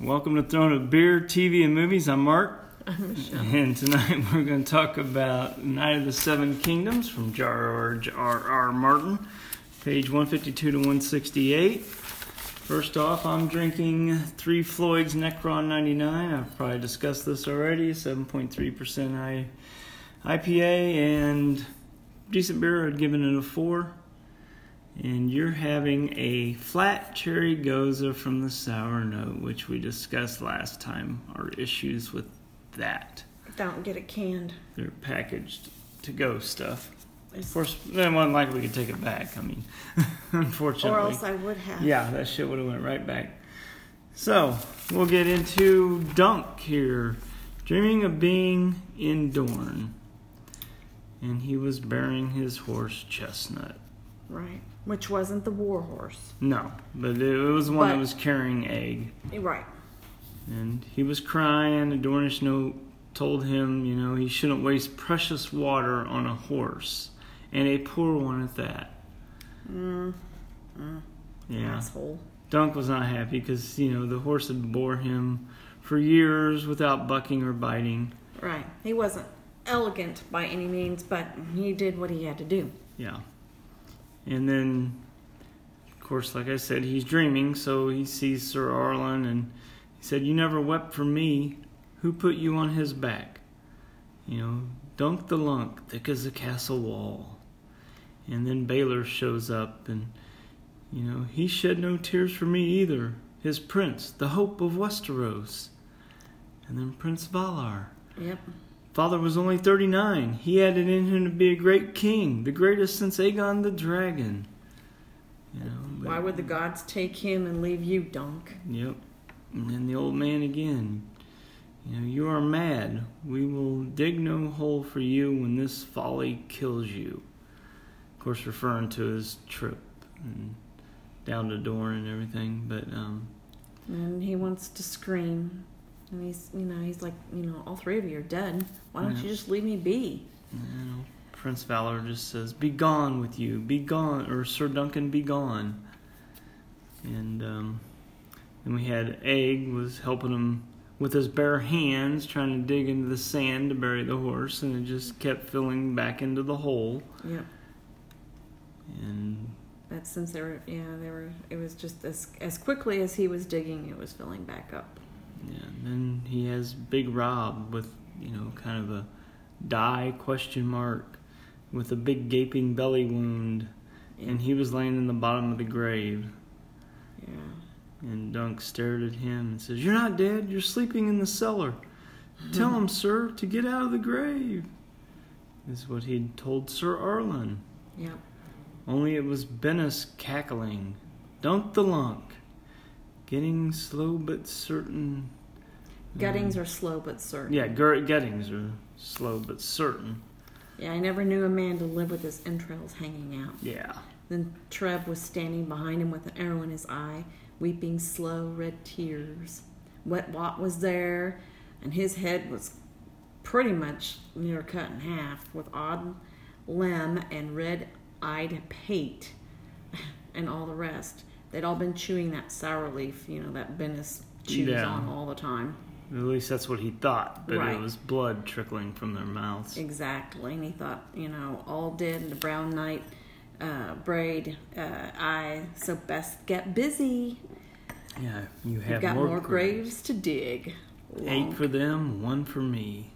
Welcome to Throne of Beer, TV, and Movies. I'm Mark, I'm Michelle. and tonight we're going to talk about Knight of the Seven Kingdoms from George R. R. Martin, page 152 to 168. First off, I'm drinking Three Floyd's Necron 99. I've probably discussed this already. 7.3% I, IPA and decent beer. I'd given it a four. And you're having a flat cherry gose from the sour note, which we discussed last time. Our issues with that. Don't get it canned. They're packaged to go stuff. Of course, then one likely we could take it back. I mean, unfortunately. Or else I would have. Yeah, that shit would have went right back. So we'll get into Dunk here, dreaming of being in Dorne. and he was bearing his horse Chestnut. Right. Which wasn't the war horse. No, but it was the one that was carrying egg, Right. and he was crying. The Dornish note told him, you know, he shouldn't waste precious water on a horse, and a poor one at that. Mm, Yeah. Asshole. Dunk was not happy because you know the horse had bore him for years without bucking or biting. Right. He wasn't elegant by any means, but he did what he had to do. Yeah, and then of course, like I said, he's dreaming, so he sees Sir Arlen and he said, "You never wept for me. Who put you on his back? You know, Dunk the Lunk, thick as a castle wall." And then Baelor shows up and. You know, he shed no tears for me either. His prince, the hope of Westeros. And then Prince Valarr. Yep. Father was only 39. He had it in him to be a great king, the greatest since Aegon the Dragon. You know, but- Why would the gods take him and leave you, Dunk? Yep. And then the old man again. You know, you are mad. We will dig no hole for you when this folly kills you. Of course, referring to his trip and down to Dorne and everything. But um, And he wants to scream. And he's, you know, he's like, you know, all three of you are dead. Why don't Yeah. you just leave me be? know, Prince Valarr just says, "Be gone with you, be gone," or Sir Duncan, "Be gone." And um, then we had Egg was helping him with his bare hands, trying to dig into the sand to bury the horse, and it just kept filling back into the hole. Yep. And But since they were, yeah, they were, it was just as, as quickly as he was digging, it was filling back up. Yeah, and then he has Big Rob with you know kind of a die question mark with a big gaping belly wound, Yeah. and he was laying in the bottom of the grave. yeah. And Dunk stared at him and says, You're not dead, you're sleeping in the cellar. Tell him, sir, to get out of the grave. This is what he'd told Sir Arlen. Yep. Only it was Bennis cackling. Dunk the lunk. Getting slow but certain. Guttings hmm. are slow but certain. Yeah, Ger- gettings are slow but certain. Yeah, I never knew a man to live with his entrails hanging out. Yeah. Then Treb was standing behind him with an arrow in his eye, weeping slow red tears. Wet Wat was there, and his head was pretty much near cut in half, with odd limb and red-eyed pate, and all the rest. They'd all been chewing that sour leaf, you know, that Bennis chews Yeah. on all the time. At least that's what he thought, but Right. it was blood trickling from their mouths. Exactly, and he thought, you know, all dead in the brown night uh, braid. Uh, I so best get busy. Yeah, you You've got more, more, graves. graves to dig. Eight for them, one for me,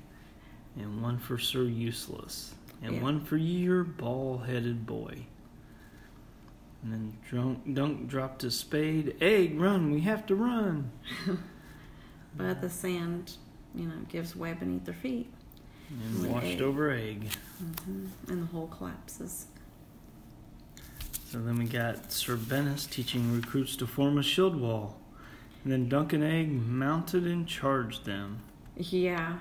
and one for Sir Useless, and Yeah. one for your ball-headed boy. And then Drunk, Dunk dropped his spade. Egg, run! We have to run. But the sand, you know, gives way beneath their feet, And With washed egg. over egg. Mm-hmm. and the hole collapses. So then we got Sir Bennis teaching recruits to form a shield wall, and then Dunk and Egg mounted and charged them. Yeah.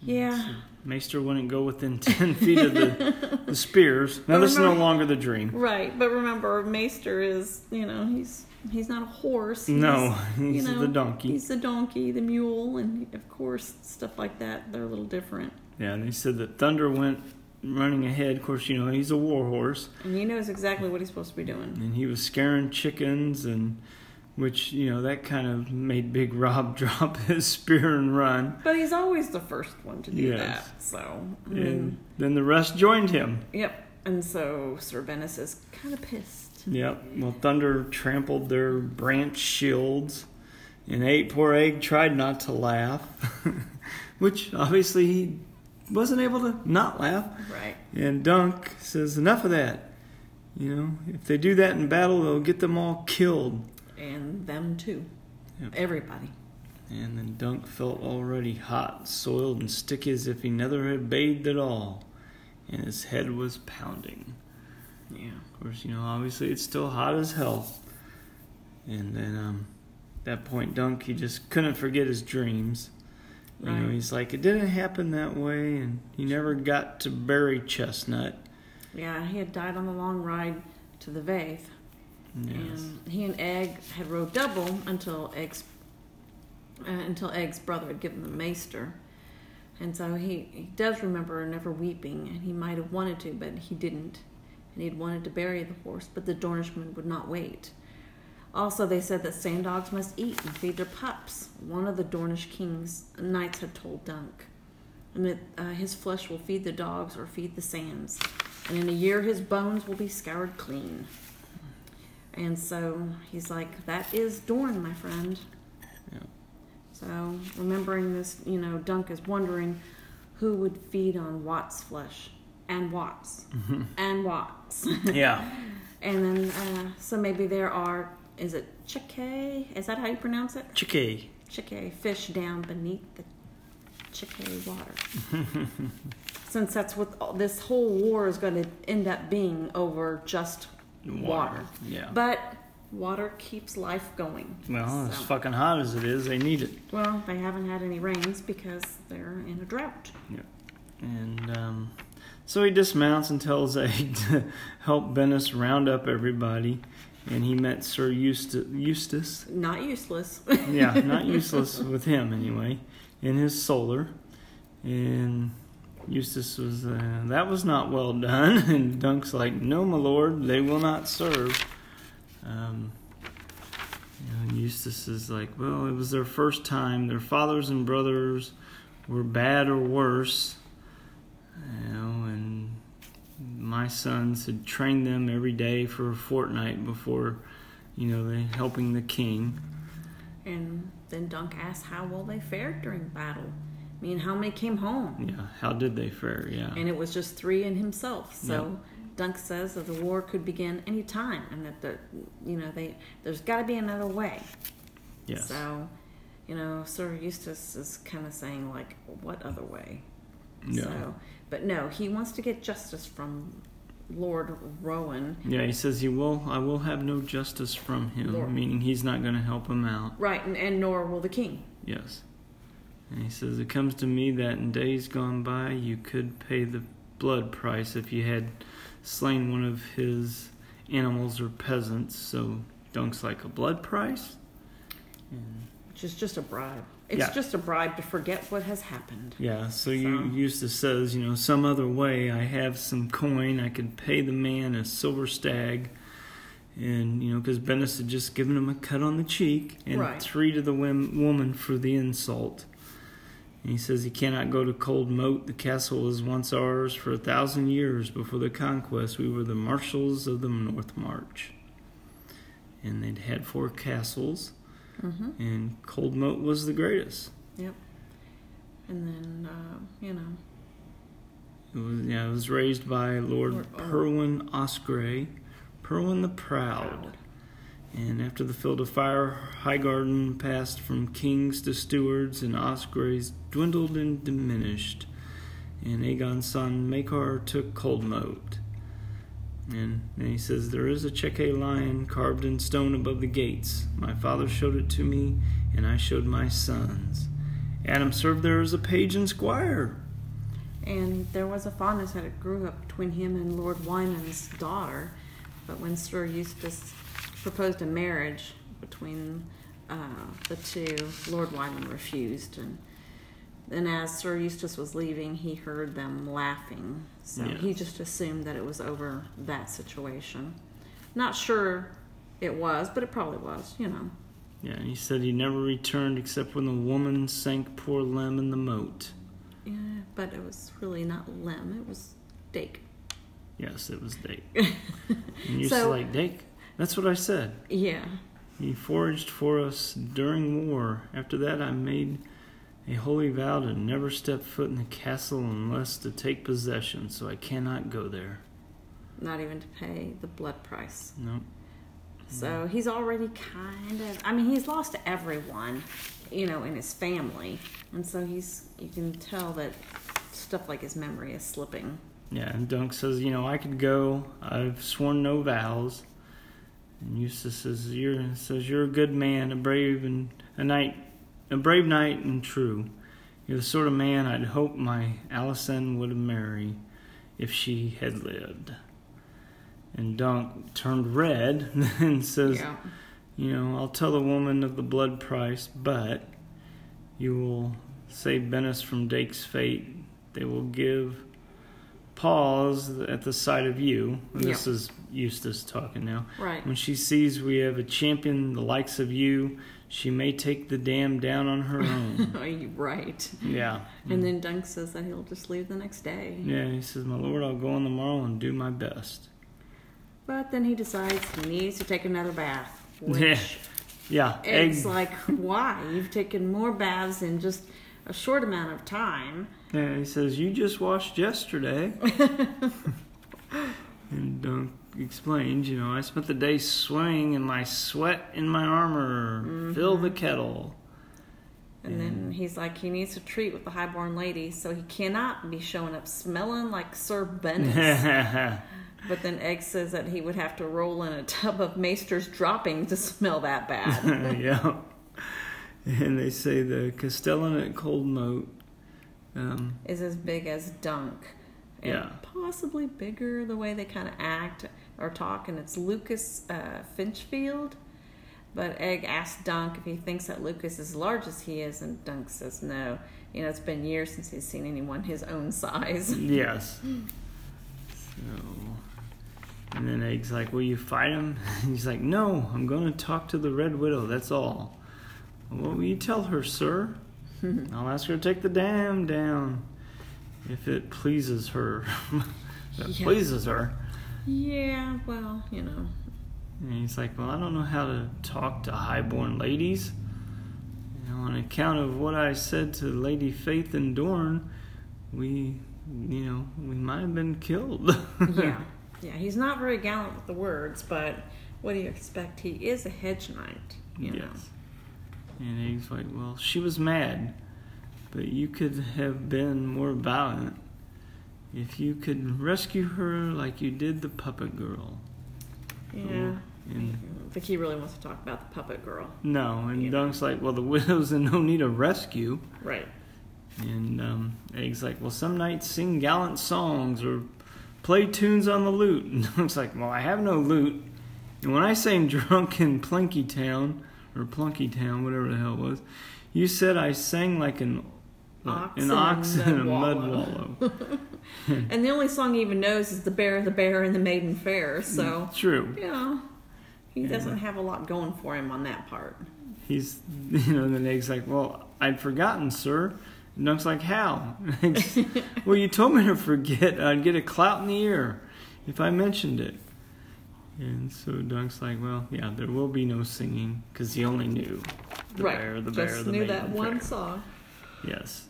Yeah. Maester wouldn't go within ten feet of the, the spears. Now this is no longer the dream. Right, but remember, Maester is, you know, he's he's not a horse. He's, No, he's you know, the donkey. He's the donkey, the mule, and of course, stuff like that. They're a little different. Yeah, and they said that Thunder went running ahead. Of course, you know he's a war horse, And he knows exactly what he's supposed to be doing. and he was scaring chickens and which you know that kind of made Big Rob drop his spear and run. But he's always the first one to do Yes. that. So, I And then the rest joined him. yep. And so Sir Bennis is kind of pissed. Yep. Well, Thunder trampled their branch shields, and Eight Poor Egg tried not to laugh, which obviously he wasn't able to not laugh. Right. And Dunk says, "Enough of that. You know, if they do that in battle, they'll get them all killed." And them too. Yep. Everybody. And then Dunk felt already hot, soiled, and sticky as if he never had bathed at all, and his head was pounding. Yeah. Of course, you know, obviously it's still hot as hell. And then, um, at that point, Dunk, he just couldn't forget his dreams. Right. You know, he's like, it didn't happen that way, and he never got to bury Chestnut. Yeah, he had died on the long ride to the Vaith. And he and Egg had rode double until Egg's uh, until Egg's brother had given the maester. And so he, he does remember never weeping, and he might have wanted to, but he didn't. And he'd wanted to bury the horse, but the Dornishmen would not wait. Also, they said that sand dogs must eat and feed their pups. One of the Dornish king's knights had told Dunk. And that uh, his flesh will feed the dogs or feed the sands. And in a year, his bones will be scoured clean. And so he's like, that is Dorne, my friend. Yeah. So remembering this, you know, Dunk is wondering who would feed on Watts' flesh. And Watts. And Watts. yeah. and then, uh, so maybe there are, is it chickay? Is that how you pronounce it? Chicky. Chickay fish down beneath the chickay water. Since that's what all, this whole war is going to end up being over just water. Yeah. But water keeps life going. well, as fucking hot as it is, they need it. well, they haven't had any rains because they're in a drought. Yeah. And um, so he dismounts and tells Egg to help Bennis round up everybody. And he met Sir Eustace, Eustace Not useless. yeah, not useless with him anyway, in his solar. And Eustace was, uh, that was not well done. And Dunk's like, no, my lord, they will not serve. Um, and Eustace is like, well, it was their first time. Their fathers and brothers were bad or worse. You know, and my sons had trained them every day for a fortnight before, you know, they helping the king. and then Dunk asks, how will they fare during battle? I mean, how many came home? Yeah, how did they fare? Yeah. And it was just three and himself. So. Dunk says that the war could begin any time, and that the, you know, they there's got to be another way. yes. So, you know, Sir Eustace is kind of saying like, what other way? Yeah. So, but no, he wants to get justice from Lord Rowan. Yeah, he says he will. I will have no justice from him, Lord. meaning he's not going to help him out. Right, and, and nor will the king. Yes. And he says it comes to me that in days gone by you could pay the blood price if you had slain one of his animals or peasants. So Dunk's like a blood price. And Which is just a bribe. It's Yeah. just a bribe to forget what has happened. Yeah, so you So- Eustace says, you know, some other way. I have some coin. I could pay the man a silver stag, and you know, because Bennis had just given him a cut on the cheek, and Right. three to the wom- woman for the insult. And he says he cannot go to Cold Moat. The castle was once ours for a thousand years before the conquest. We were the marshals of the North March, and they'd had four castles, hmm and Cold Moat was the greatest. Yep. And then, uh, you know, It was, yeah, it was raised by Lord Lord- oh. Perwyn Osgrey, Perwyn the Proud. And after the Field of Fire, Highgarden passed from kings to stewards, and Osgrey's dwindled and diminished. And Aegon's son Maekar took Coldmoat. And then he says, There is a Cheque lion carved in stone above the gates. My father showed it to me, and I showed my sons. Adam served there as a page and squire. and there was a fondness that grew up between him and Lord Wyman's daughter. But when Sir Eustace proposed a marriage between uh, the two, Lord Wyman refused. And then, as Sir Eustace was leaving, he heard them laughing. So Yeah. he just assumed that it was over that situation. Not sure it was, but it probably was, you know. Yeah, and he said he never returned except when the woman sank poor Lem in the moat. Yeah, but it was really not Lem. It was Dake. Yes, it was Dake. and you're So- like, Dake? That's what I said. Yeah. He foraged for us during war. After that, I made a holy vow to never step foot in the castle unless to take possession, so I cannot go there. Not even to pay the blood price. No. So he's already kind of. I mean, he's lost everyone, you know, in his family, and so he's. You can tell that stuff like his memory is slipping. Yeah, and Dunk says, you know, I could go. I've sworn no vows. And Eustace says, you're says you're a good man, a brave and a knight, a brave knight and true. You're the sort of man I'd hope my Alison would marry if she had lived. And Dunk turned red and says, Yeah. you know, I'll tell the woman of the blood price, but you will save Bennis from Dake's fate. They will give pause at the sight of you. And this is Eustace talking now. Right. When she sees we have a champion the likes of you, she may take the dam down on her own. Are you right? yeah. And then Dunk says that he'll just leave the next day. Yeah, he says, My lord, I'll go on the morrow and do my best. But then he decides he needs to take another bath. Which Yeah. Yeah. Egg's egg- like, why? You've taken more baths in just a short amount of time. Yeah, he says, You just washed yesterday. and Dunk explains, You know, I spent the day swimming and my sweat in my armor. Fill the kettle. And then he's like, he needs to treat with the highborn lady, so he cannot be showing up smelling like Sir Bennis. but then Egg says that he would have to roll in a tub of Maester's dropping to smell that bad. Yeah. And they say the Castellan at Cold Moat. Um, is as big as Dunk. And Yeah. Possibly bigger the way they kind of act or talk. And it's Lucas uh, Finchfield. But Egg asks Dunk if he thinks that Lucas is large as he is. And Dunk says no. You know, it's been years since he's seen anyone his own size. yes. So. And then Egg's like, Will you fight him? He's like, No, I'm going to talk to the Red Widow, that's all. What will you tell her, sir? I'll ask her to take the dam down. If it pleases her. it Yeah. pleases her. yeah, well, you know. And he's like, Well, I don't know how to talk to highborn ladies. You know, on account of what I said to Lady Vaith and Dorne, we, you know, we might have been killed. Yeah. Yeah, he's not very gallant with the words, but what do you expect? He is a hedge knight. You know. Yes. And he's like, Well, she was mad, but you could have been more valiant if you could rescue her like you did the puppet girl. Yeah. And I think he really wants to talk about the puppet girl. no, and Yeah. Dunk's like, Well, the widow's in no need of rescue. Right. And um, Egg's like, well, some knights sing gallant songs or play tunes on the lute. And Dunk's like, well, I have no lute. And when I sang drunk in Plunky Town, or Plunky Town, whatever the hell it was, you said I sang like an Ox an ox in a mud wallow. And the only song he even knows is The Bear, the Bear, and the Maiden Fair. Mm, so, True. Yeah, he Yeah. doesn't have a lot going for him on that part. He's, you know, then Egg's like, well, I'd forgotten, sir. And Dunk's like, how? Well, you told me to forget. I'd get a clout in the ear if I mentioned it. And so Dunk's like, well, yeah, there will be no singing because he only knew the right. bear, the Just bear, the knew that one fair. song. Yes.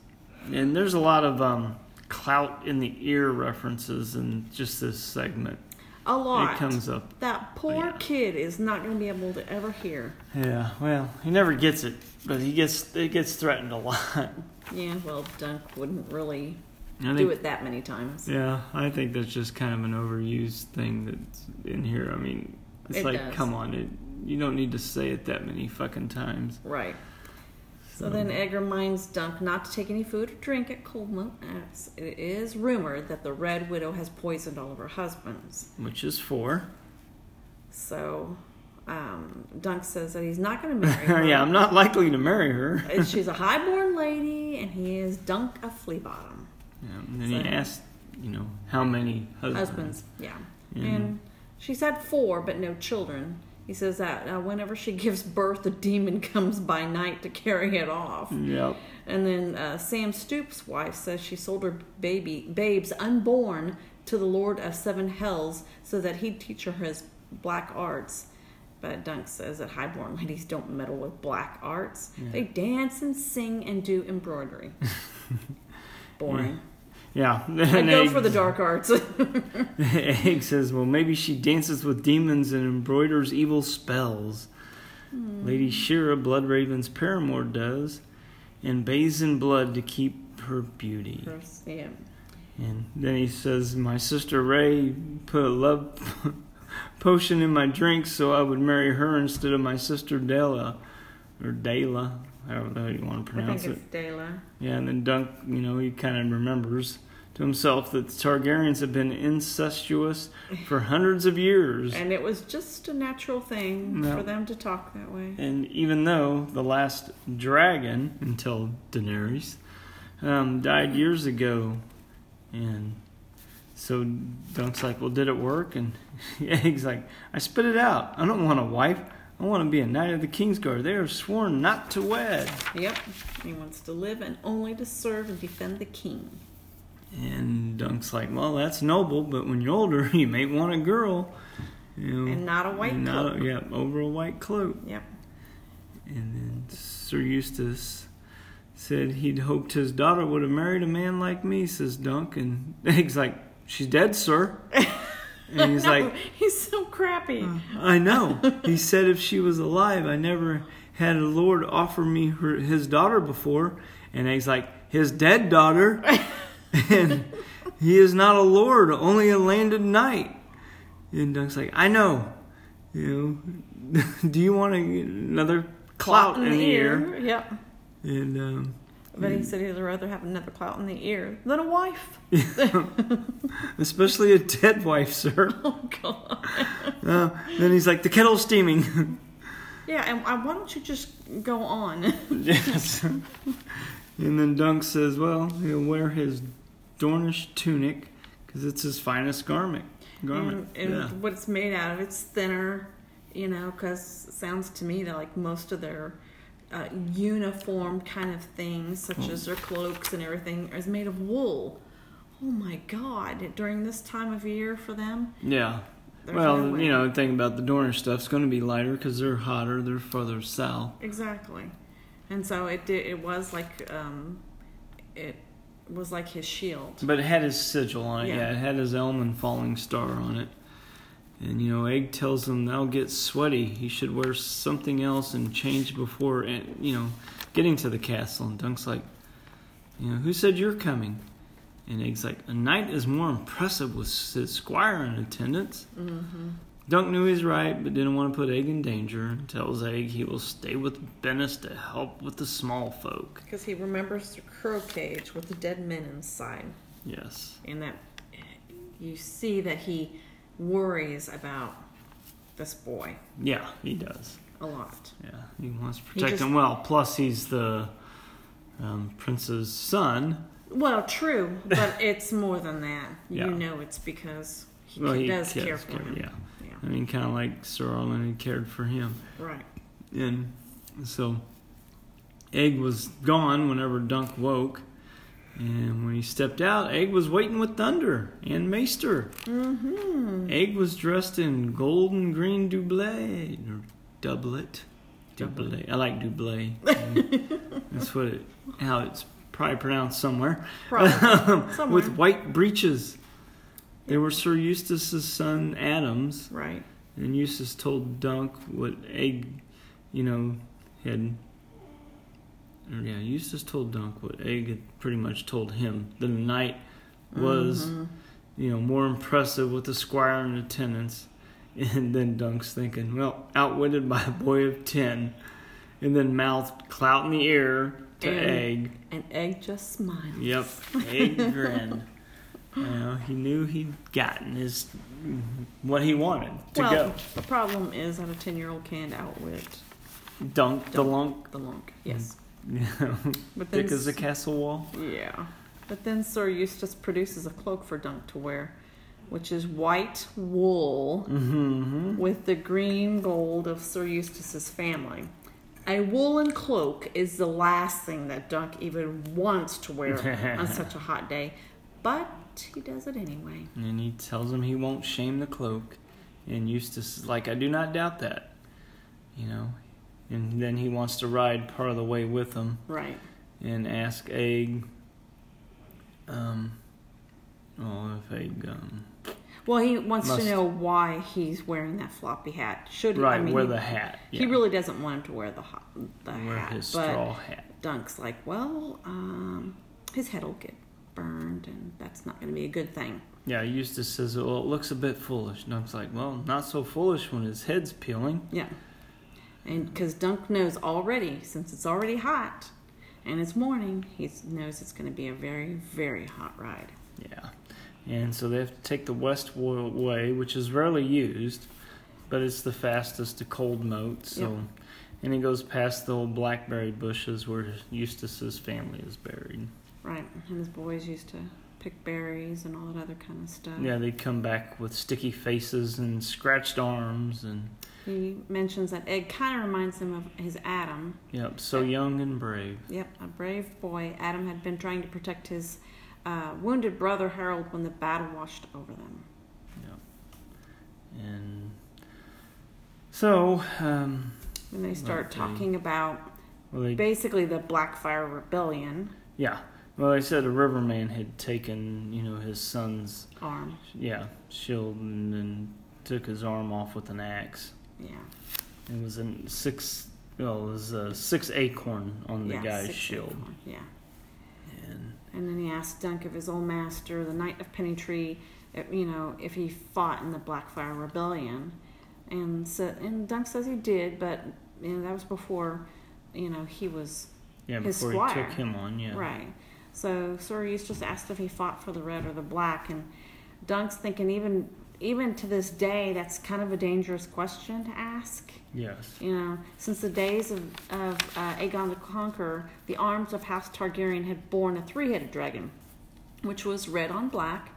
And there's a lot of um, clout in the ear references in just this segment. A lot. It comes up. that poor yeah. kid is not going to be able to ever hear. Yeah, well, he never gets it, but he gets it gets threatened a lot. Yeah, well, Dunk wouldn't really I do it that many times. Yeah, I think that's just kind of an overused thing that's in here. I mean, it's It like, does. come on, it, you don't need to say it that many fucking times. Right. So then Egg reminds Dunk not to take any food or drink at Coldmoat, as it is rumored that the Red Widow has poisoned all of her husbands. Which is four. So um, Dunk says that he's not going to marry her. yeah, I'm not likely to marry her. She's a highborn lady, and he is Dunk a flea bottom. Yeah, and then So- he asked, you know, how many husbands. Husbands, yeah. Yeah. And she said four, but no children. He says that uh, whenever she gives birth, a demon comes by night to carry it off. Yep. And then uh, Sam Stoops' wife says she sold her baby babes unborn to the Lord of Seven Hells so that he'd teach her his black arts. But Dunk says that highborn ladies don't meddle with black arts. Yeah. They dance and sing and do embroidery. Boring. Yeah. I go Egg, for the dark arts. Egg says, well, maybe she dances with demons and embroiders evil spells. Hmm. Lady Shiera, Blood Raven's paramour, does, and bathes in blood to keep her beauty. yeah. And then he says, My sister Rhae put a love potion in my drink so I would marry her instead of my sister Della. Or Dela, however you want to I pronounce think it. Dela. Yeah, and then Dunk, you know, he kind of remembers to himself that the Targaryens have been incestuous for hundreds of years. And it was just a natural thing No. for them to talk that way. And even though the last dragon, until Daenerys, um, died years ago, and so Dunk's like, "Well, did it work?" And Egg's like, "I spit it out. I don't want a wife. I want to be a knight of the king's guard. They are sworn not to wed." Yep. He wants to live and only to serve and defend the king. And Dunk's like, "Well, that's noble, but when you're older, you may want a girl." You know, And not a white not a- cloak. yeah, over a white cloak. Yep. And then Sir Eustace said he'd hoped his daughter would have married a man like me, says Dunk. And Egg's like, She's dead, sir. And he's like, he's so crappy. I know. He said if she was alive, I never had a lord offer me her, his daughter before. And he's like, His dead daughter? and he is not a lord, only a landed knight. And Dunk's like, I know. You know, do you want another clout in the ear? Yep. And um, But he said he'd rather have another clout in the ear than a wife. especially a dead wife, sir. Oh God. Uh, then he's like, the kettle's steaming. Yeah, and uh, why don't you just go on? yes. and then Dunk says, well, he'll wear his Dornish tunic because it's his finest garment. Garment. and and yeah. what it's made out of, it's thinner, you know, because it sounds to me that like most of their uh, uniform kind of things, such as their cloaks and everything, is made of wool. Oh my God! During this time of year for them, Yeah. well, no you know, the thing about the Dornish stuff's going to be lighter because they're hotter, they're further south. exactly. And so it did. It was like um, it was like his shield. But it had his sigil on it. Yeah, Yeah. it had his elm and falling star on it. And you know, Egg tells him that'll get sweaty. He should wear something else and change before, and you know, getting to the castle. And Dunk's like, you know, who said you're coming? And Egg's like, a knight is more impressive with his squire in attendance. Mm-hmm. Dunk knew he's right, but didn't want to put Egg in danger. And tells Egg he will stay with Bennis to help with the small folk. Because he remembers the crow cage with the dead men inside. Yes. and that you see that he worries about this boy Yeah, he does. a lot. Yeah, he wants to protect just- him well. Plus, he's the um, prince's son. Well, true, but it's more than that. Yeah. You know, it's because he, Well, he does cares care for him. yeah. Yeah, I mean, kind of like Sir Arlen had cared for him. right. And so, Egg was gone whenever Dunk woke. And when he stepped out, Egg was waiting with Thunder and Maester. Mm-hmm. Egg was dressed in golden green doublet or doublet. Doublet. I like doublet. That's what it, how it's probably pronounced somewhere. Probably. Somewhere. with white breeches. They were Sir Eustace's son Adams, Right. and Eustace told Dunk what Egg, you know, had. Yeah, Eustace told Dunk what Egg had pretty much told him. The knight was, Mhm. you know, more impressive with the squire in attendance. And then Dunk's thinking, well, outwitted by a boy of ten, and then mouthed clout in the ear to And- Egg. And Egg just smiled. Yep, Egg grinned. You know, he knew he'd gotten his what he wanted to well, the problem is that a ten-year-old can't outwit go. Dunk the lunk, the lunk. Yes, but then thick as a castle wall. Yeah. But then Sir Eustace produces a cloak for Dunk to wear. which is white wool Mm-hmm. with the green gold of Sir Eustace's family. A woolen cloak is the last thing that Dunk even wants to wear on such a hot day, but he does it anyway. And he tells him he won't shame the cloak. And Eustace is like, I do not doubt that. You know? And then he wants to ride part of the way with him Right. and ask Egg. Um, oh, if Egg. Um, Well, he wants Must- to know why he's wearing that floppy hat. Should he? right, I mean, wear the hat. he really doesn't want him to wear the the wear hat, his but straw hat. Dunk's like, well, um, his head will get burned, and that's not going to be a good thing. Yeah, Eustace says, well, it looks a bit foolish. Dunk's like, well, not so foolish when his head's peeling. Yeah, and because Dunk knows already, since it's already hot and it's morning, he knows it's going to be a very, very hot ride. Yeah. And so they have to take the west way, which is rarely used, but it's the fastest to cold moat. So, Yep. and he goes past the old blackberry bushes where Eustace's family is buried. Right, and his boys used to pick berries and all that other kind of stuff. Yeah, they'd come back with sticky faces and scratched arms, and He mentions that it kind of reminds him of his Adam. yep, so young and brave. Yep, a brave boy. Adam had been trying to protect his uh, wounded brother Harold when the battle washed over them. Yep. And so, um, When they start talking about well, they basically the Blackfire Rebellion yeah. Well, they said a riverman had taken, you know, his son's arm. Yeah, shield and then took his arm off with an axe. Yeah. It was a six. Well, it was a six acorn on the yeah, guy's six shield, acorn, Yeah. and And then he asked Dunk of his old master, the Knight of Pennytree, if, you know, if he fought in the Blackfire Rebellion. And so, and Dunk says he did, but you know, that was before, you know, he was yeah, His before he squire. took him on, yeah, Right. So Sir Eustace asked if he fought for the red or the black, and Dunk's thinking even even to this day that's kind of a dangerous question to ask. yes, You know, since the days of, of uh, Aegon the Conqueror, the arms of House Targaryen had borne a three-headed dragon, which was red on black,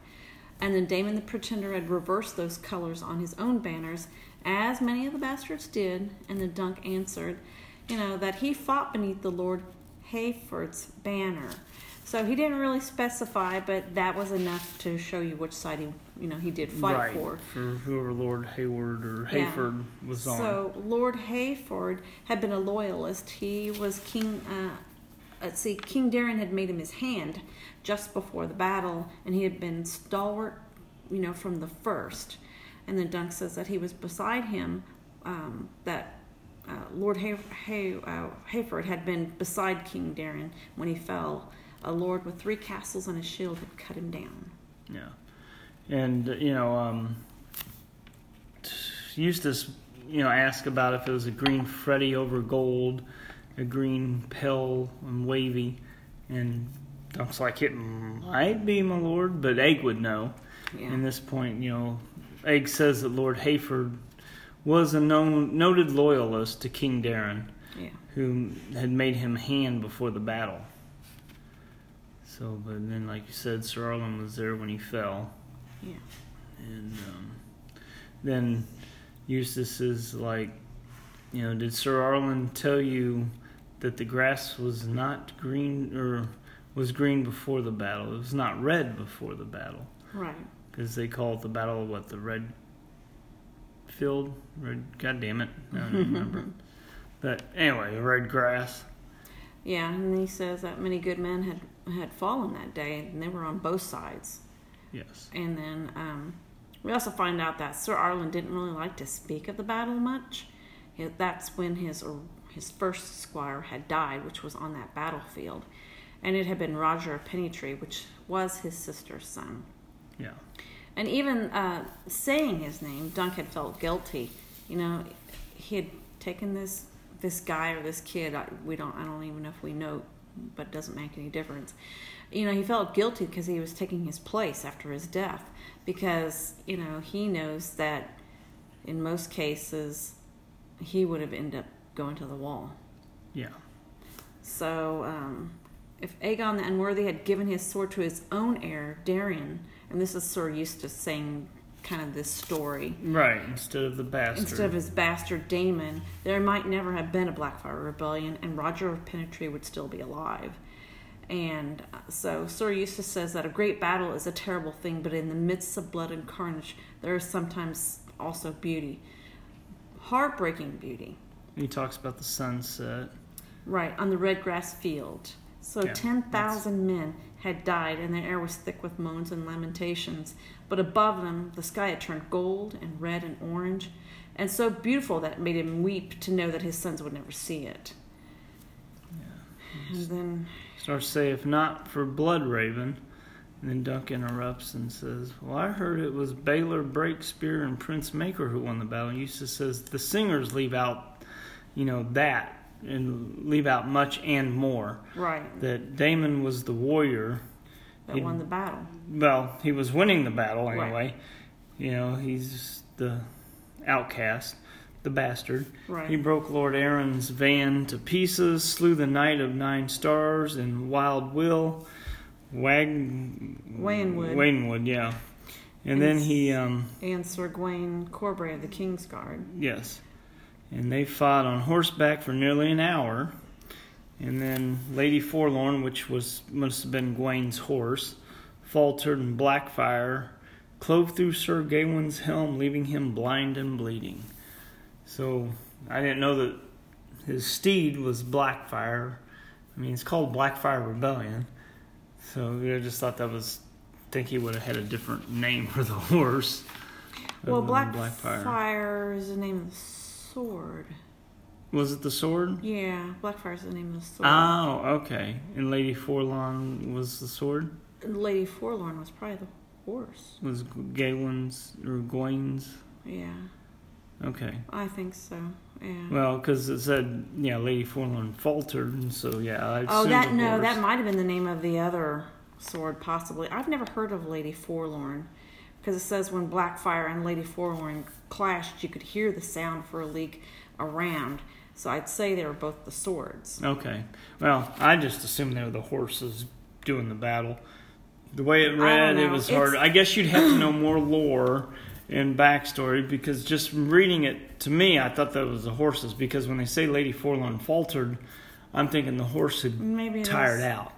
and then Daemon the Pretender had reversed those colors on his own banners, as many of the bastards did. And then Dunk answered, you know, that he fought beneath the Lord Hayford's banner. So he didn't really specify, but that was enough to show you which side he, you know, he did fight right for. whoever Lord Hayward or Yeah. Hayford was on. So Lord Hayford had been a loyalist. He was king. Uh, let's see, King Daeron had made him his hand just before the battle, and he had been stalwart, you know, from the first. And then Dunk says that he was beside him. Um, that uh, Lord Hay- Hay- uh, Hayford had been beside King Daeron when he fell. A lord with three castles on his shield had cut him down. yeah, and you know, um, Eustace, you know, asked about if it was a green Freddy over gold, a green pale and wavy, and Dunk's like it might be, my lord, but Egg would know. Yeah. In this point, you know, Egg says that Lord Hayford was a known, noted loyalist to King Daeron, yeah. who had made him hand before the battle. So, but then, like you said, Sir Arlen was there when he fell, Yeah. and um, then Eustace is like, you know, did Sir Arlen tell you that the grass was not green or was green before the battle? It was not red before the battle Right. because they call it the battle of what the red field red god damn it i don't remember but anyway red grass Yeah, and he says that many good men had had fallen that day, and they were on both sides. yes And then um, we also find out that Sir Arlen didn't really like to speak of the battle much. That's when his his first squire had died, which was on that battlefield, and it had been Roger of Pennytree, which was his sister's son. yeah And even uh, saying his name, Dunk had felt guilty. You know, he had taken this this guy or this kid. I, we don't. I don't even know if we know, but it doesn't make any difference. You know, he felt guilty because he was taking his place after his death. Because you know he knows that in most cases he would have ended up going to the wall. yeah So um, if Aegon the Unworthy had given his sword to his own heir, Daeron, and this is Sir Eustace saying kind of this story, Right, instead of the bastard. instead of his bastard Daemon, there might never have been a Blackfire rebellion, and Roger of Pennytree would still be alive. And uh, so Sir Eustace says that a great battle is a terrible thing, but in the midst of blood and carnage, there is sometimes also beauty, heartbreaking beauty. he talks about the sunset. Right, on the red grass field. So Yeah, 10,000 men had died, and the air was thick with moans and lamentations. But above them, the sky had turned gold and red and orange, and so beautiful that it made him weep to know that his sons would never see it. And then, Starts to say, if not for Blood Raven. And then Dunk interrupts and says, Well, I heard it was Baelor, Breakspear, and Prince Maekar who won the battle. And Eustace says, The singers leave out, you know, that and leave out much and more. right, That Daemon was the warrior. that He- won the battle. Well, he was winning the battle Right. anyway. You know, he's the outcast, the bastard. Right. He broke Lord Arryn's van to pieces, slew the Knight of Nine Stars and Wild Will, Wag Waynwood. Waynwood, yeah. And then he, um, And Sir Gawain Corbray of the King's Guard. yes, and they fought on horseback for nearly an hour. And then Lady Forlorn, which was must have been Gawain's horse, faltered, and Blackfire clove through Sir Gawain's helm, leaving him blind and bleeding. So I didn't know that his steed was Blackfire. I mean, it's called Blackfire Rebellion. So I just thought that was. think he would have had a different name for the horse. Well, Blackfire is the name of the sword. Was it the sword? Yeah, Blackfire is the name of the sword. Oh, okay. And Lady Forlorn was the sword? Lady Forlorn was probably the horse. Was Gawain's or Gawain's? Yeah, Okay. I think so. Yeah. Well, because it said, yeah, Lady Forlorn faltered, and so yeah. I oh, that no, horse. that might have been the name of the other sword, possibly. I've never heard of Lady Forlorn because it says when Blackfire and Lady Forlorn clashed, you could hear the sound for a league around. So I'd say they were both the swords. Okay. Well, I just assumed they were the horses doing the battle. The way it read, it was hard. It's- I guess you'd have to know more lore and backstory because just reading it to me, I thought that was the horses because when they say Lady Forlorn faltered, I'm thinking the horse had Maybe tired is. out.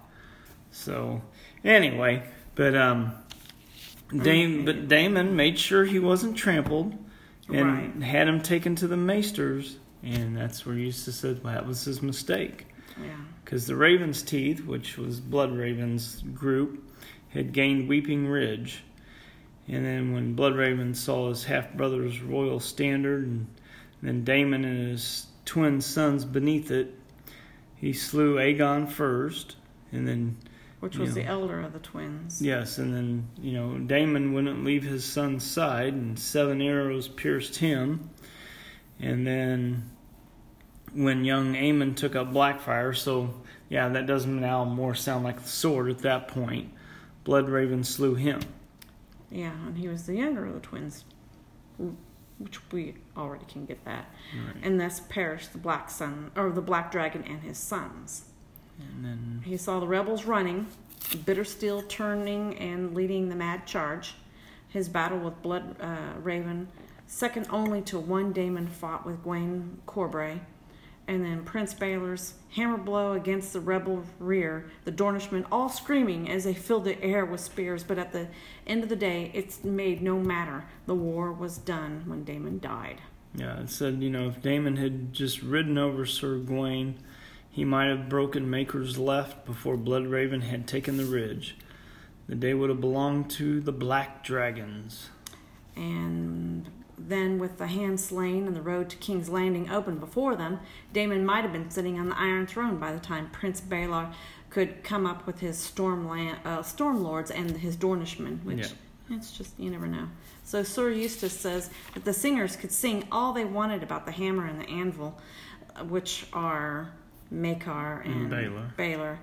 So anyway, but um, Dame, but Daemon made sure he wasn't trampled and Right. had him taken to the maesters, and that's where Eustace said well, that was his mistake Yeah. because the Raven's Teeth, which was Bloodraven's group, had gained Weeping Ridge. And then when Blood Bloodraven saw his half brother's royal standard, and then Daemon and his twin sons beneath it, he slew Aegon first, and then Which was Yeah. the elder of the twins. yes, and then you know Daemon wouldn't leave his son's side, and seven arrows pierced him. And then when young Aemon took up Blackfire, so yeah, that does now more sound like the sword at that point. Bloodraven slew him. Yeah, and he was the younger of the twins, which we already can get that. Right. And thus perished the black sun, or the black dragon and his sons. And then He saw the rebels running, Bittersteel turning and leading the mad charge. His battle with Blood uh, Raven, second only to one Daemon fought with Gawain Corbray. And then Prince Baelor's hammer blow against the rebel rear, the Dornishmen all screaming as they filled the air with spears. But at the end of the day, it's made no matter. The war was done when Daemon died. yeah, it said you know if Daemon had just ridden over Sir Gawain, he might have broken Maekar's left before Bloodraven had taken the ridge. The day would have belonged to the Black Dragons. And then, with the hand slain and the road to King's Landing open before them, Daemon might have been sitting on the Iron Throne by the time Prince Baelor could come up with his storm, land, uh, storm lords and his Dornishmen, which it's just, you never know. So, Sir Eustace says that the singers could sing all they wanted about the hammer and the anvil, uh, which are Maekar and Baylor. Baelor.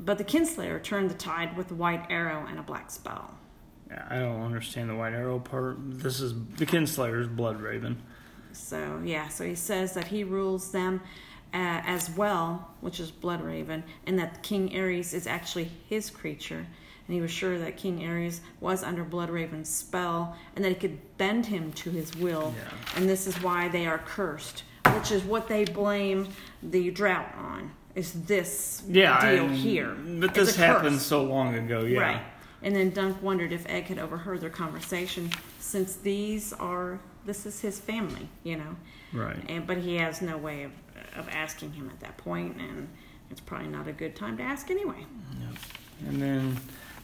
But the Kinslayer turned the tide with a white arrow and a black spell. Yeah, I don't understand the White Arrow part. This is the Kinslayer's Bloodraven. So yeah, so he says that he rules them uh, as well, which is Bloodraven, and that King Aerys is actually his creature. And he was sure that King Aerys was under Bloodraven's spell and that he could bend him to his will. Yeah. And this is why they are cursed, which is what they blame the drought on. Is this Yeah, deal here? But It's this a curse. happened so long ago. Yeah. Right. And then Dunk wondered if Egg had overheard their conversation, since these are this is his family, you know. Right. And but he has no way of of asking him at that point, and it's probably not a good time to ask anyway. Yep. And then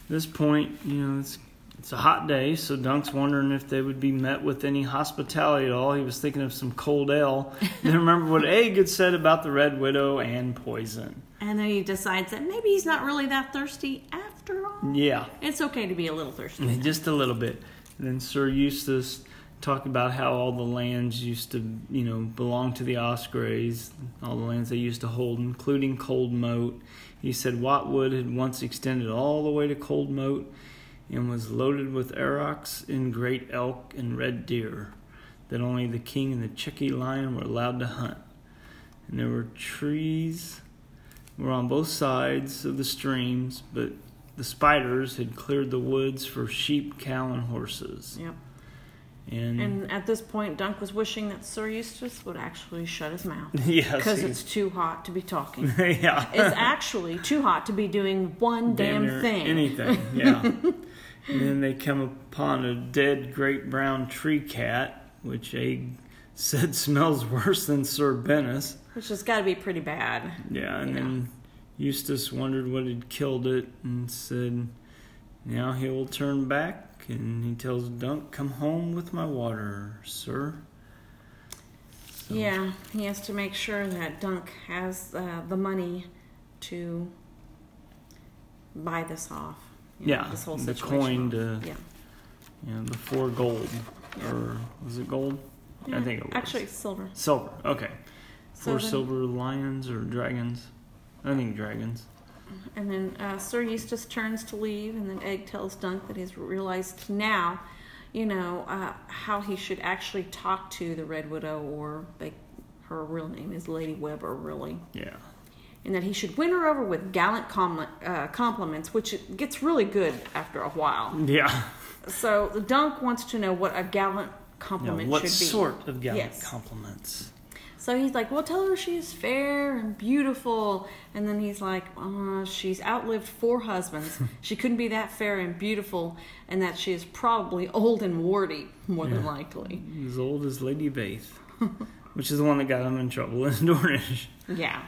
this point, you know, it's it's a hot day, so Dunk's wondering if they would be met with any hospitality at all. He was thinking of some cold ale. then remember what Egg had said about the Red Widow and poison. And then he decides that maybe he's not really that thirsty after all. Yeah, It's okay to be a little thirsty. just a little bit. And then Sir Eustace talked about how all the lands used to, you know, belong to the Osgreys, all the lands they used to hold, including Cold Moat. He said Watwood had once extended all the way to Cold Moat and was loaded with aurochs and great elk and red deer that only the king and the chequy lion were allowed to hunt. And there were trees were on both sides of the streams, but the spiders had cleared the woods for sheep, cow, and horses. Yep. And, And at this point, Dunk was wishing that Sir Eustace would actually shut his mouth yes, because it's too hot to be talking. yeah, it's actually too hot to be doing one damn, near thing. anything. Yeah. and then they come upon a dead great brown tree cat, which Egg said smells worse than Sir Bennis. Which has got to be pretty bad. Yeah, and Yeah. then Eustace wondered what had killed it and said, Now he will turn back. And he tells Dunk, Come home with my water, sir. So- Yeah, he has to make sure that Dunk has uh, the money to buy this off. You know, Yeah, this whole the situation coin to- Yeah. You know, the four gold. Yeah. Or was it gold? I think it was. Actually, silver. Silver, okay. So Four then- silver lions or dragons? I think dragons. And then uh, Sir Eustace turns to leave, and then Egg tells Dunk that he's realized now, you know, uh, how he should actually talk to the Red Widow, or they, her real name is Lady Webber, really. Yeah. And that he should win her over with gallant com- uh, compliments, which it gets really good after a while. Yeah. So the Dunk wants to know what a gallant compliment what should be. What sort of gallant Yes. compliments? So he's like, well, tell her she's fair and beautiful. And then he's like, uh, she's outlived four husbands. she couldn't be that fair and beautiful, and that she is probably old and warty, more than likely. As old as Lady Vaith, which is the one that got him in trouble in Dornish. Yeah.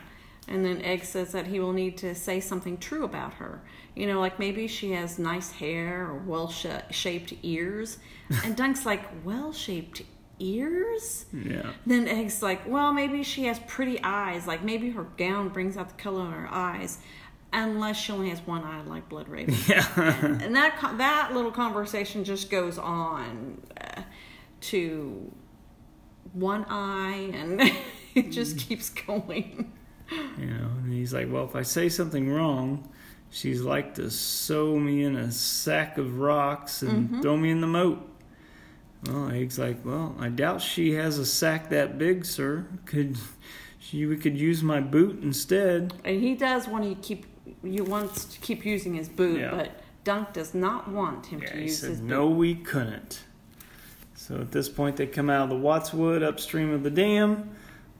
And then Egg says that he will need to say something true about her. You know, like maybe she has nice hair or well sh- shaped ears. And Dunk's like, well shaped ears? Yeah. Then Egg's like, well, maybe she has pretty eyes. Like maybe her gown brings out the color in her eyes, unless she only has one eye, like Blood Raven. Yeah. and that that little conversation just goes on uh, to one eye, and it just keeps going. You know, and he's like, well, if I say something wrong, she's like to sew me in a sack of rocks and Mm-hmm. throw me in the moat. Well, Egg's like, well, I doubt she has a sack that big, sir. Could she? We could use my boot instead. And he does want to keep you wants to keep using his boot, Yeah. but Dunk does not want him Yeah, to he use said, his no, we couldn't. So at this point, they come out of the Wat's Wood upstream of the dam.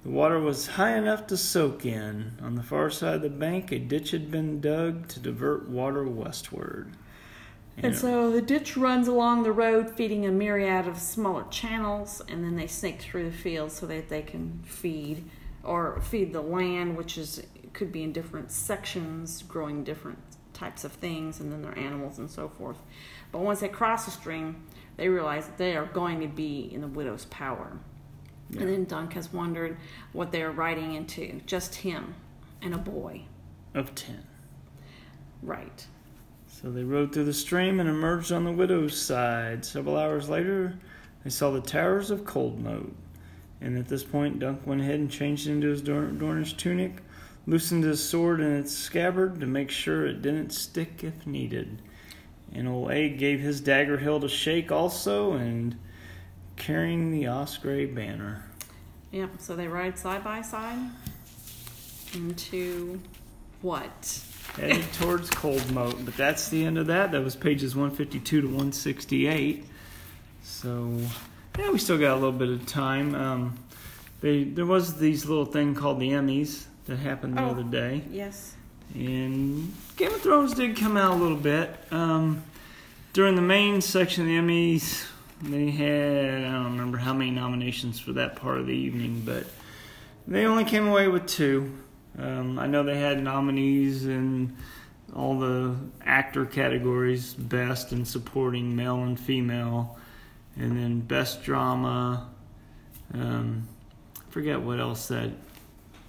The water was high enough to soak in. On the far side of the bank, a ditch had been dug to divert water westward. And Yeah. so the ditch runs along the road, feeding a myriad of smaller channels, and then they snake through the fields so that they can feed or feed the land, which is could be in different sections, growing different types of things, and then their animals and so forth. But once they cross the stream, they realize that they are going to be in the widow's power. Yeah. And then Dunk has wondered what they are riding into. Just him and a boy. Of ten. Right. So they rode through the stream and emerged on the widow's side. Several hours later, they saw the towers of Coldmoat. And at this point, Dunk went ahead and changed into his Dor- Dornish tunic, loosened his sword in its scabbard to make sure it didn't stick if needed. And old Egg gave his dagger hilt a shake also, and carrying the Osgrey banner. Yep. So they ride side by side. into what? headed towards Cold Moat. But that's the end of that. That was pages 152 to 168. So, yeah, we still got a little bit of time. Um, they, there was these little thing called the Emmys that happened the Oh. other day. Yes. And Game of Thrones did come out a little bit. Um, during the main section of the Emmys, they had, I don't remember how many nominations for that part of the evening, but they only came away with two. Um, I know they had nominees in all the actor categories best and supporting male and female, and then best drama. Um, I forget what else that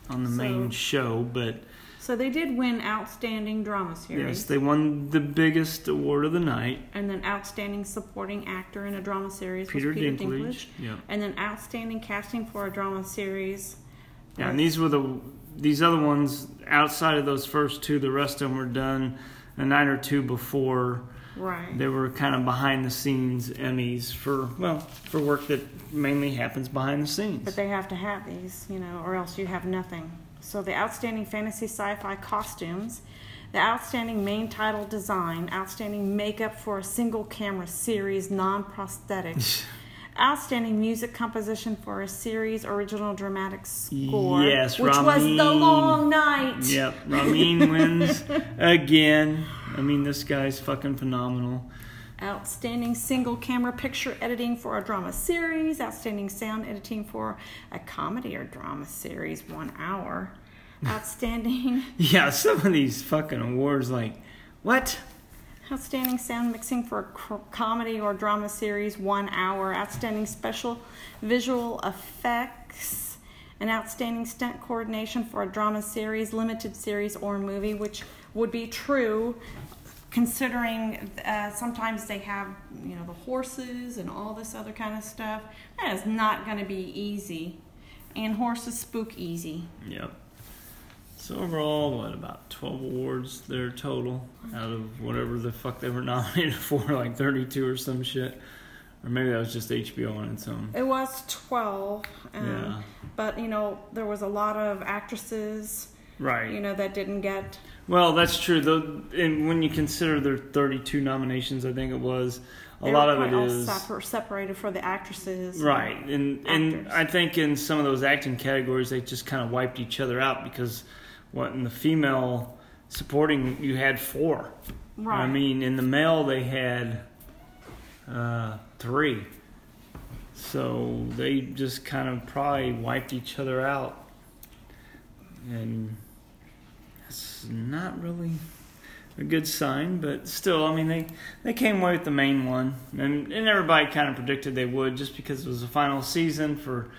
on the main show, but So they did win Outstanding Drama Series. Yes, they won the biggest award of the night. and then Outstanding Supporting Actor in a Drama Series Peter, was Peter Dinklage. Dinklage. Yeah. And then Outstanding Casting for a Drama Series. Yeah, and these were the these other ones outside of those first two. The rest of them were done a night or two before. Right. They were kind of behind the scenes Emmys for well for work that mainly happens behind the scenes. But they have to have these, you know, or else you have nothing. So the outstanding fantasy sci-fi costumes, the outstanding main title design, outstanding makeup for a single camera series non-prosthetic, outstanding music composition for a series original dramatic score, Yes, which was the long night. Yep, Ramin wins again. I mean, this guy's fucking phenomenal. Outstanding single camera picture editing for a drama series. Outstanding sound editing for a comedy or drama series, one hour. Outstanding, Yeah, some of these fucking awards, like what? outstanding sound mixing for a comedy or drama series, one hour. Outstanding special visual effects. An outstanding stunt coordination for a drama series, limited series, or movie, which would be true considering uh, sometimes they have you know the horses and all this other kind of stuff that is not going to be easy and horses spook easy Yep. So overall, what about twelve awards there total out of whatever the fuck they were nominated for, like thirty-two or some shit, or maybe that was just HBO on its own. it was 12 um, Yeah. but you know there was a lot of actresses Right. you know that didn't get Well, that's true. Though, and when you consider their thirty-two nominations, I think it was a they lot of it is separ- separated for the actresses right, and and actors. I think in some of those acting categories, they just kind of wiped each other out because what in the female supporting you had four. right I mean, in the male they had uh, three, so they just kind of probably wiped each other out, and that's not really a good sign. But still, I mean, they they came away with the main one, and and everybody kind of predicted they would, just because it was the final season for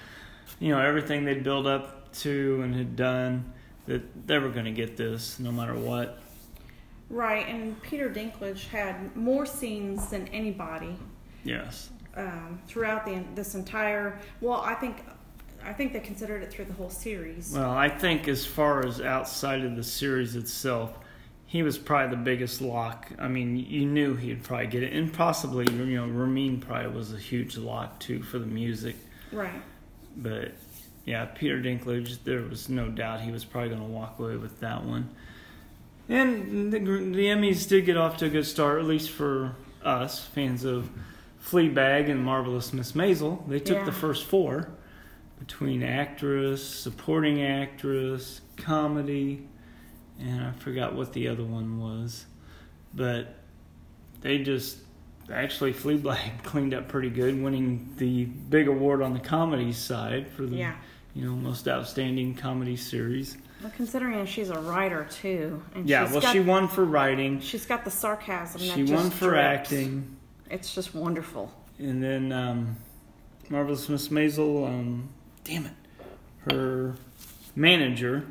you know everything they'd built up to and had done that they were going to get this no matter what. right and peter dinklage had more scenes than anybody Yes. um, throughout the this entire well i think i think they considered it through the whole series Well, I think as far as outside of the series itself, he was probably the biggest lock. I mean, you knew he'd probably get it, and possibly you know Ramin probably was a huge lock too for the music. right But yeah, Peter Dinklage, there was no doubt he was probably going to walk away with that one. And the, the Emmys did get off to a good start, at least for us fans of Fleabag and Marvelous Miss Maisel. They took the first four between actress, supporting actress, comedy, and I forgot what the other one was. But they just actually Fleabag cleaned up pretty good, winning the big award on the comedy side for the yeah you know most outstanding comedy series. well, considering she's a writer too and Yeah, well, got, she won for writing. she's got the sarcasm that She won for drips. acting, it's just wonderful and then um, Marvelous Miss Maisel. Um, damn it, her manager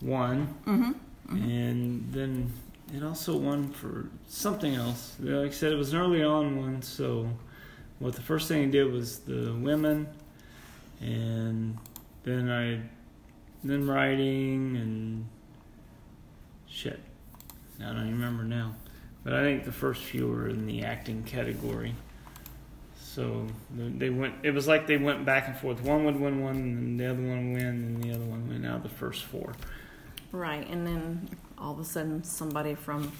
won, mm-hmm. and then it also won for something else. Like I said, it was an early on one, so what the first thing they did was the women, and then I, then writing and shit. I don't even remember now, but I think the first few were in the acting category. So they went. It was like they went back and forth. One would win one, and the other one win, and the other one win out of the first four. Right, and then all of a sudden somebody from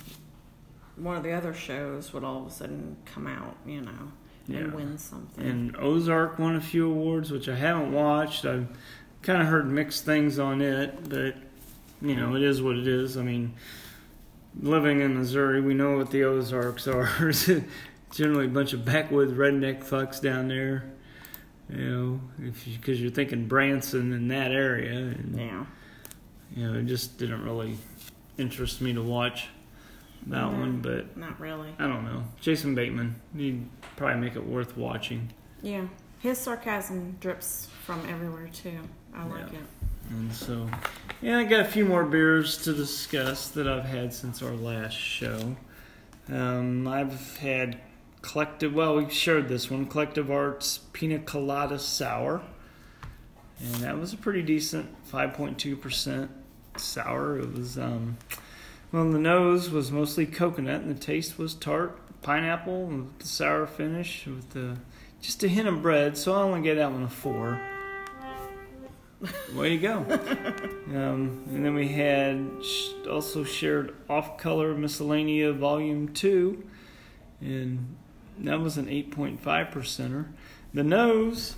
one of the other shows would all of a sudden come out, you know, Yeah. and win something. And Ozark won a few awards, which I haven't watched. I've kind of heard mixed things on it, but you know, it is what it is. I mean, living in Missouri, we know what the Ozarks are. Generally, a bunch of backwoods redneck fucks down there. You know, because you, are thinking Branson in that area, and yeah. you know, it just didn't really interest me to watch that one. But Not really. I don't know, Jason Bateman, he'd probably make it worth watching. Yeah. His sarcasm drips from everywhere too. I like Yeah. it. And so, yeah, I got a few more beers to discuss that I've had since our last show. Um, I've had Collective, well, we shared this one Collective Arts Pina Colada Sour. And that was a pretty decent 5.2% sour. It was, um, well, the nose was mostly coconut and the taste was tart, pineapple, with the sour finish with the, just a hint of bread. So I only gave that one a 4. Way to go. um, and then we had also shared Off Color Miscellanea Volume 2, and that was an 8.5 percenter. The nose,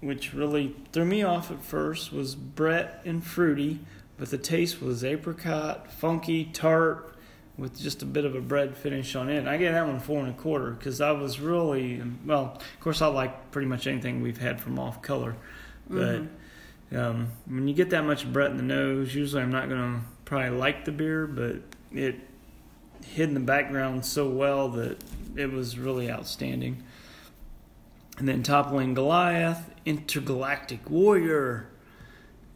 which really threw me off at first, was Brett and fruity, but the taste was apricot, funky, tart, with just a bit of a bread finish on it. I gave that one four and a quarter because I was really well. Of course, I like pretty much anything we've had from Off Color, but. Mhm. Um, when you get that much Brett in the nose, usually I'm not going to probably like the beer, but it hid in the background so well that it was really outstanding. And then toppling Goliath, Intergalactic Warrior.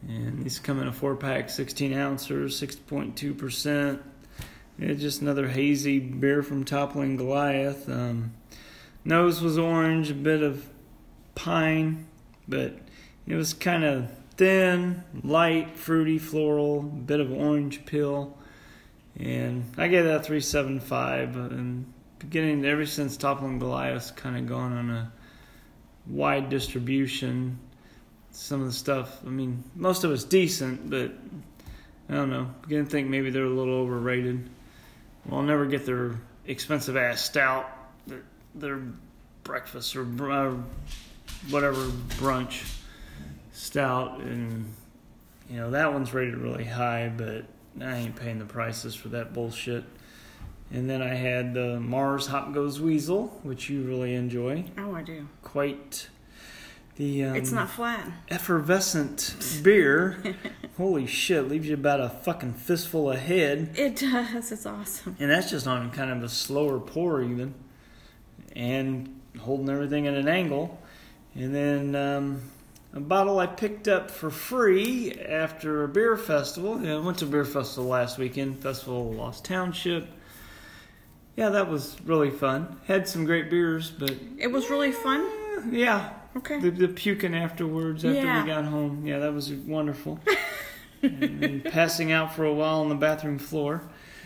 And these come in a four pack, 16 ounces, 6.2%. It's just another hazy beer from Toppling Goliath. Um, nose was orange, a bit of pine, but it was kind of thin, light, fruity, floral, bit of orange peel, and I gave that three seven five. And beginning ever since Toppling Goliath's kind of gone on a wide distribution. Some of the stuff, I mean, most of it's decent, but I don't know. Beginning to think maybe they're a little overrated. Well, I'll never get their expensive ass stout, their, their breakfast or uh, whatever brunch stout, and you know that one's rated really high, but I ain't paying the prices for that bullshit. And then I had the Mars Hop Goes Weasel, which you really enjoy. Oh, I do. Quite the um, it's not flat. effervescent beer. Holy shit, leaves you about a fucking fistful of head. It does. It's awesome. And that's just on kind of a slower pour, even. And holding everything at an angle. And then um, a bottle I picked up for free after a beer festival. Yeah, I went to a beer festival last weekend, Festival of Lost Township. Yeah, that was really fun. Had some great beers, but It was really fun. yeah, Okay. the, the puking afterwards after Yeah. we got home. Yeah, that was wonderful. and passing out for a while on the bathroom floor.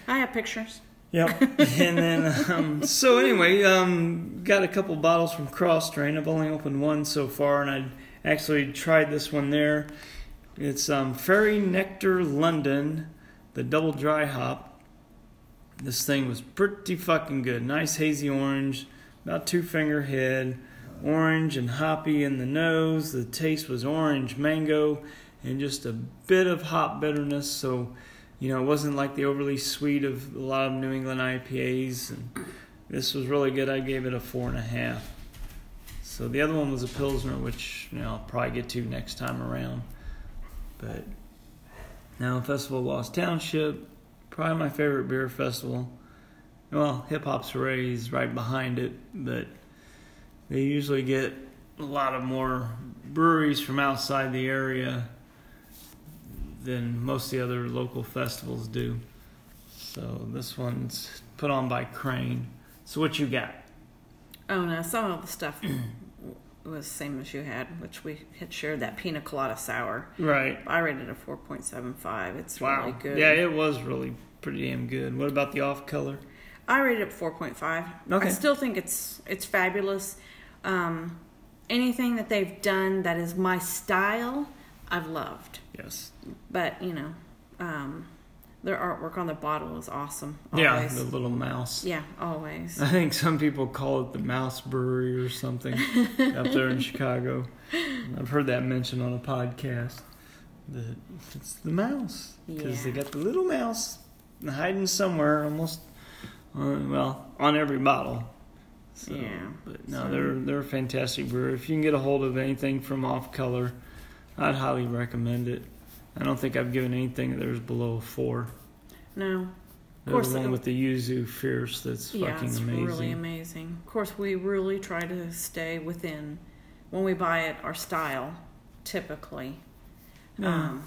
I have pictures. Yep. and then, um, so anyway, um, got a couple bottles from Cross Train. I've only opened one so far, and I actually tried this one there. It's um, Fairy Nectar London, the double dry hop. This thing was pretty fucking good. Nice hazy orange, about two finger head, orange and hoppy in the nose. The taste was orange mango and just a bit of hop bitterness. So, you know, it wasn't like the overly sweet of a lot of New England IPAs. And this was really good. I gave it a four and a half. So the other one was a Pilsner, which, you know, I'll probably get to next time around. But now, Festival of Lost Township, probably my favorite beer festival. Well, Hip Hop's Raised right behind it, but they usually get a lot of more breweries from outside the area than most of the other local festivals do. So this one's put on by Crane. So what you got? Oh no, some of the stuff was the same as you had, which we had shared that pina colada sour. Right. I rated it a four point seven five. It's Wow. really good. Yeah, it was really pretty damn good. What about the off color? I rated it four point five. Okay. I still think it's it's fabulous. Um, anything that they've done that is my style, I've loved. Yes. But you know, um, their artwork on the bottle is awesome. Yeah, the little mouse. yeah, always. I think some people call it the Mouse Brewery or something up there in Chicago. I've heard that mentioned on a podcast. That it's the mouse because they got the little mouse hiding somewhere, almost on, well on every bottle. So, Yeah. but no, So- they're they're a fantastic brewer. If you can get a hold of anything from Off Color, I'd highly recommend it. I don't think I've given anything that was below a four. No, There's course, the one with the yuzu fierce that's yeah, fucking it's amazing. really amazing. Of course, we really try to stay within when we buy it our style, typically. Yeah. Um,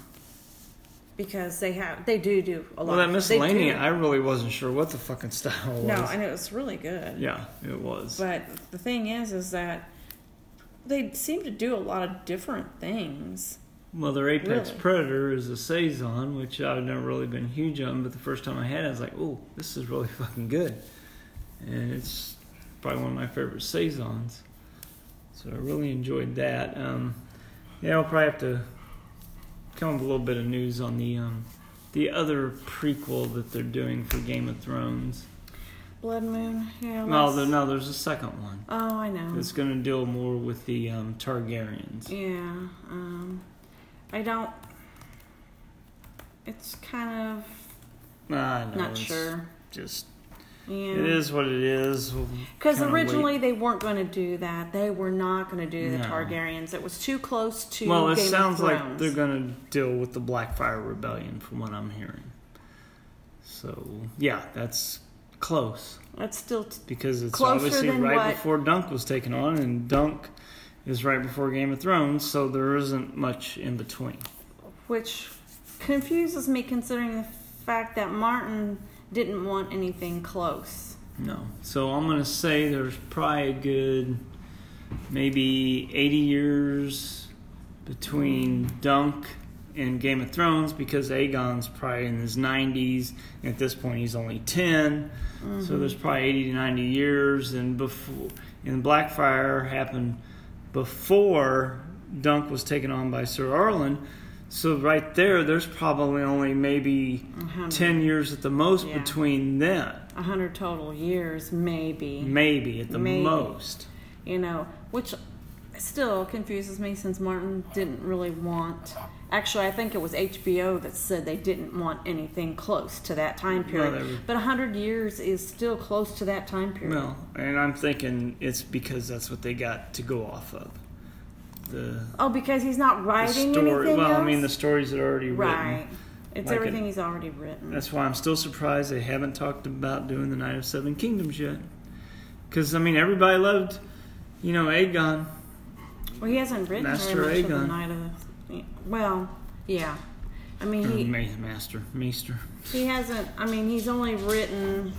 because they have, they do do a lot. Well, that of- miscellany, I really wasn't sure what the fucking style was. no, and it was really good. yeah, it was. But the thing is, is that they seem to do a lot of different things. Well, their Apex Really? Predator is a saison, which I've never really been huge on. But the first time I had it, I was like, "Oh, this is really fucking good," and it's probably one of my favorite saisons. So I really enjoyed that. Um, yeah, I'll probably have to come with a little bit of news on the um, the other prequel that they're doing for Game of Thrones. Blood Moon, yeah. No, there, no, there's a second one. Oh, I know. It's going to deal more with the um, Targaryens. Yeah, um, I don't. It's kind of I know, not sure. Just Yeah. it is what it is. We'll Because kinda originally they weren't going to do that. They were not going to do the No. Targaryens. It was too close to well, it Game sounds like they're going to deal with the Blackfire Rebellion, from what I'm hearing. So yeah, that's close That's still t- because it's obviously right what- before Dunk was taken on, and Dunk is right before Game of Thrones, so there isn't much in between. which confuses me considering the fact that Martin didn't want anything close. No. So I'm going to say there's probably a good maybe 80 years between Dunk and Game of Thrones because Aegon's probably in his 90s. And at this point, he's only 10. So mm-hmm. there's probably 80 to 90 years. And before, and Blackfire happened before Dunk was taken on by Sir Arlan. So right there, there's probably only maybe 10 years at the most Yeah. between them. A hundred total years, maybe. Maybe at the Maybe. most. you know, which still confuses me since Martin didn't really want. Actually, I think it was HBO that said they didn't want anything close to that time period. were- but a hundred years is still close to that time period. Well, and I'm thinking it's because that's what they got to go off of. The, oh, because he's not the writing story. anything Well, else. I mean the stories that are already written. right. written. It's Like everything he's already written. That's why I'm still surprised they haven't talked about doing the Knight of Seven Kingdoms yet. Because I mean everybody loved, you know, Aegon. well, he hasn't written Master very much of the night of the. Well, yeah. I mean, he Master, Maester, he hasn't. I mean, he's only written.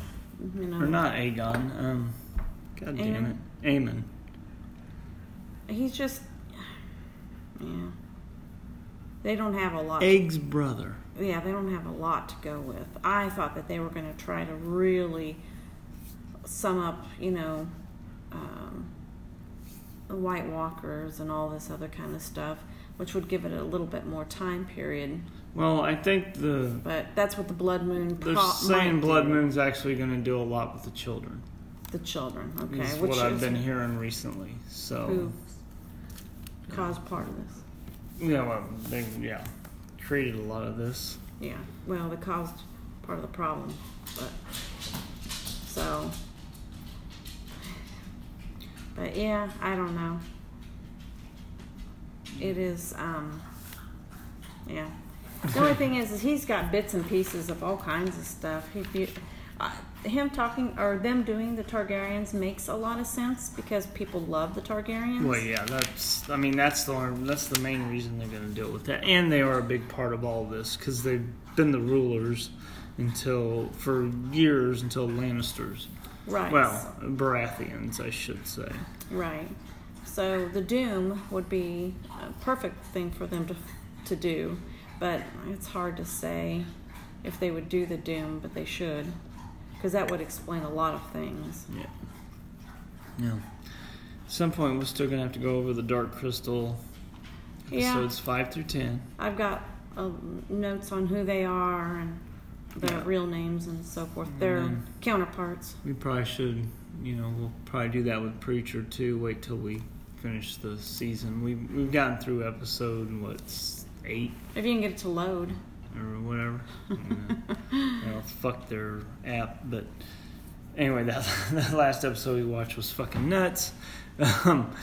You know, or not Aegon. Um, God damn it, Aemon. He's just, yeah. They don't have a lot. Aeg's brother. yeah, they don't have a lot to go with. I thought that they were going to try to really sum up, you know, um, the White Walkers and all this other kind of stuff, which would give it a little bit more time period. Well, I think the But that's what the Blood Moon. they're pro- saying Blood do. Moon's actually going to do a lot with the children. The children, okay, is which what I've been hearing recently. So who caused part of this. yeah, well, they yeah created a lot of this. Yeah, well, they caused part of the problem, but so. But yeah, I don't know. It is, um, yeah. The only thing is, is he's got bits and pieces of all kinds of stuff. He, he, uh, him talking or them doing the Targaryens makes a lot of sense because people love the Targaryens. Well, yeah, that's I mean that's the only, that's the main reason they're going to deal with that, and they are a big part of all this because they've been the rulers until for years until Lannisters. right. Well, Baratheons, I should say. Right. So the doom would be a perfect thing for them to to do, but it's hard to say if they would do the doom, but they should, because that would explain a lot of things. Yeah. Yeah. At some point, we're still going to have to go over the Dark Crystal Yeah. episodes five through ten. I've got uh, notes on who they are and their Yeah. real names and so forth. Their then- counterparts. We probably should, you know, we'll probably do that with Preacher too. Wait till we finish the season. We've we've gotten through episode what's eight If you can get it to load. or whatever. yeah. well, fuck their app, but anyway, that that last episode we watched was fucking nuts. Um,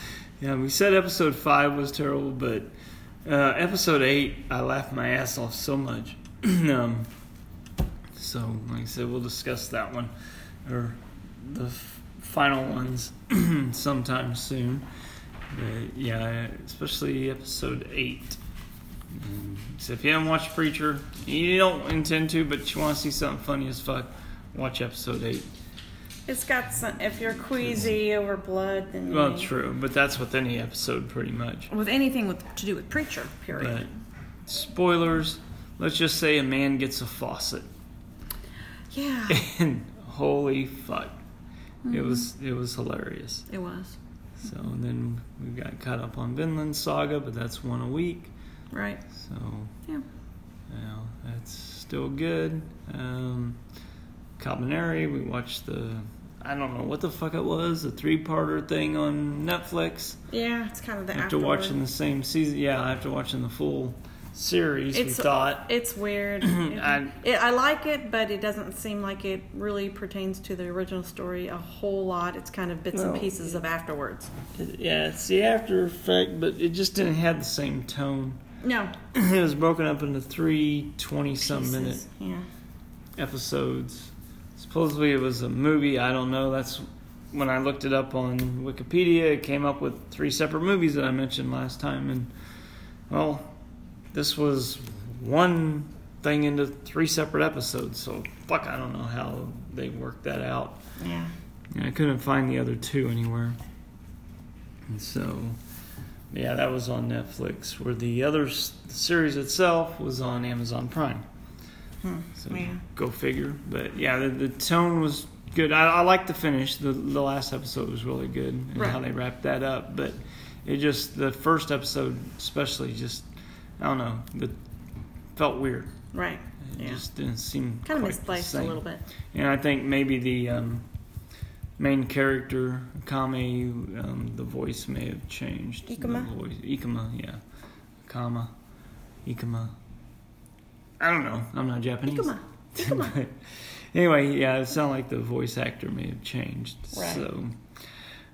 yeah, we said episode five was terrible, but uh, episode eight, I laughed my ass off so much. um, so, like I said, we'll discuss that one or the f- final ones sometime soon. But yeah, especially episode eight. Um, so if you haven't watched Preacher, you don't intend to, but you want to see something funny as fuck, watch episode eight. It's got some. If you're queasy over blood, then Well, you- true, but that's with any episode pretty much. with anything with to do with preacher. Period. But spoilers. Let's just say a man gets a faucet, yeah, and holy fuck, it was it was hilarious. it was So then we got caught up on Vinland Saga, but that's one a week. right. So Yeah. you know, that's still good. Um, Kabaneri, we watched the I don't know what the fuck it was, a three parter thing on Netflix. Yeah, it's kind of the After afterward. watching the same season, yeah, after watching the full series, It's- we thought It's weird. I- it, I like it, but it doesn't seem like it really pertains to the original story a whole lot. It's kind of bits and Well, pieces of afterwards. yeah, it's the after effect, but it just didn't have the same tone. No, it was broken up into three 20 some minute. Yeah. episodes. Supposedly it was a movie. I don't know. That's when I looked it up on Wikipedia. It came up with three separate movies that I mentioned last time, and well, this was one thing into three separate episodes. So fuck, I don't know how they worked that out. Yeah. And I couldn't find the other two anywhere. And so, yeah, that was on Netflix. Where the other s- series itself was on Amazon Prime. Hmm. So Yeah. go figure. But yeah, the, the tone was good. I, I like the finish. The the last episode was really good and how they wrapped that up. But it just the first episode, especially, just I don't know, the felt weird. Right. It Yeah. just didn't seem Kind of misplaced a little bit. And I think maybe the um, main character, Kame, um, the voice may have changed. Ikuma? The voice. Ikuma, yeah. Kama. Ikuma. I don't know. I'm not Japanese. Ikuma. Ikuma. Anyway, yeah, it sounded like the voice actor may have changed. Right. So,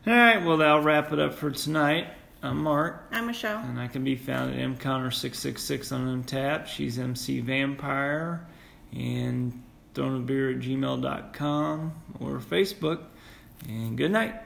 all right, well, that'll wrap it up for tonight. I'm Mark. I'm Michelle. And I can be found at mconnor666 on Untappd. She's MC Vampire. And thrown at gmail.com or Facebook. And good night.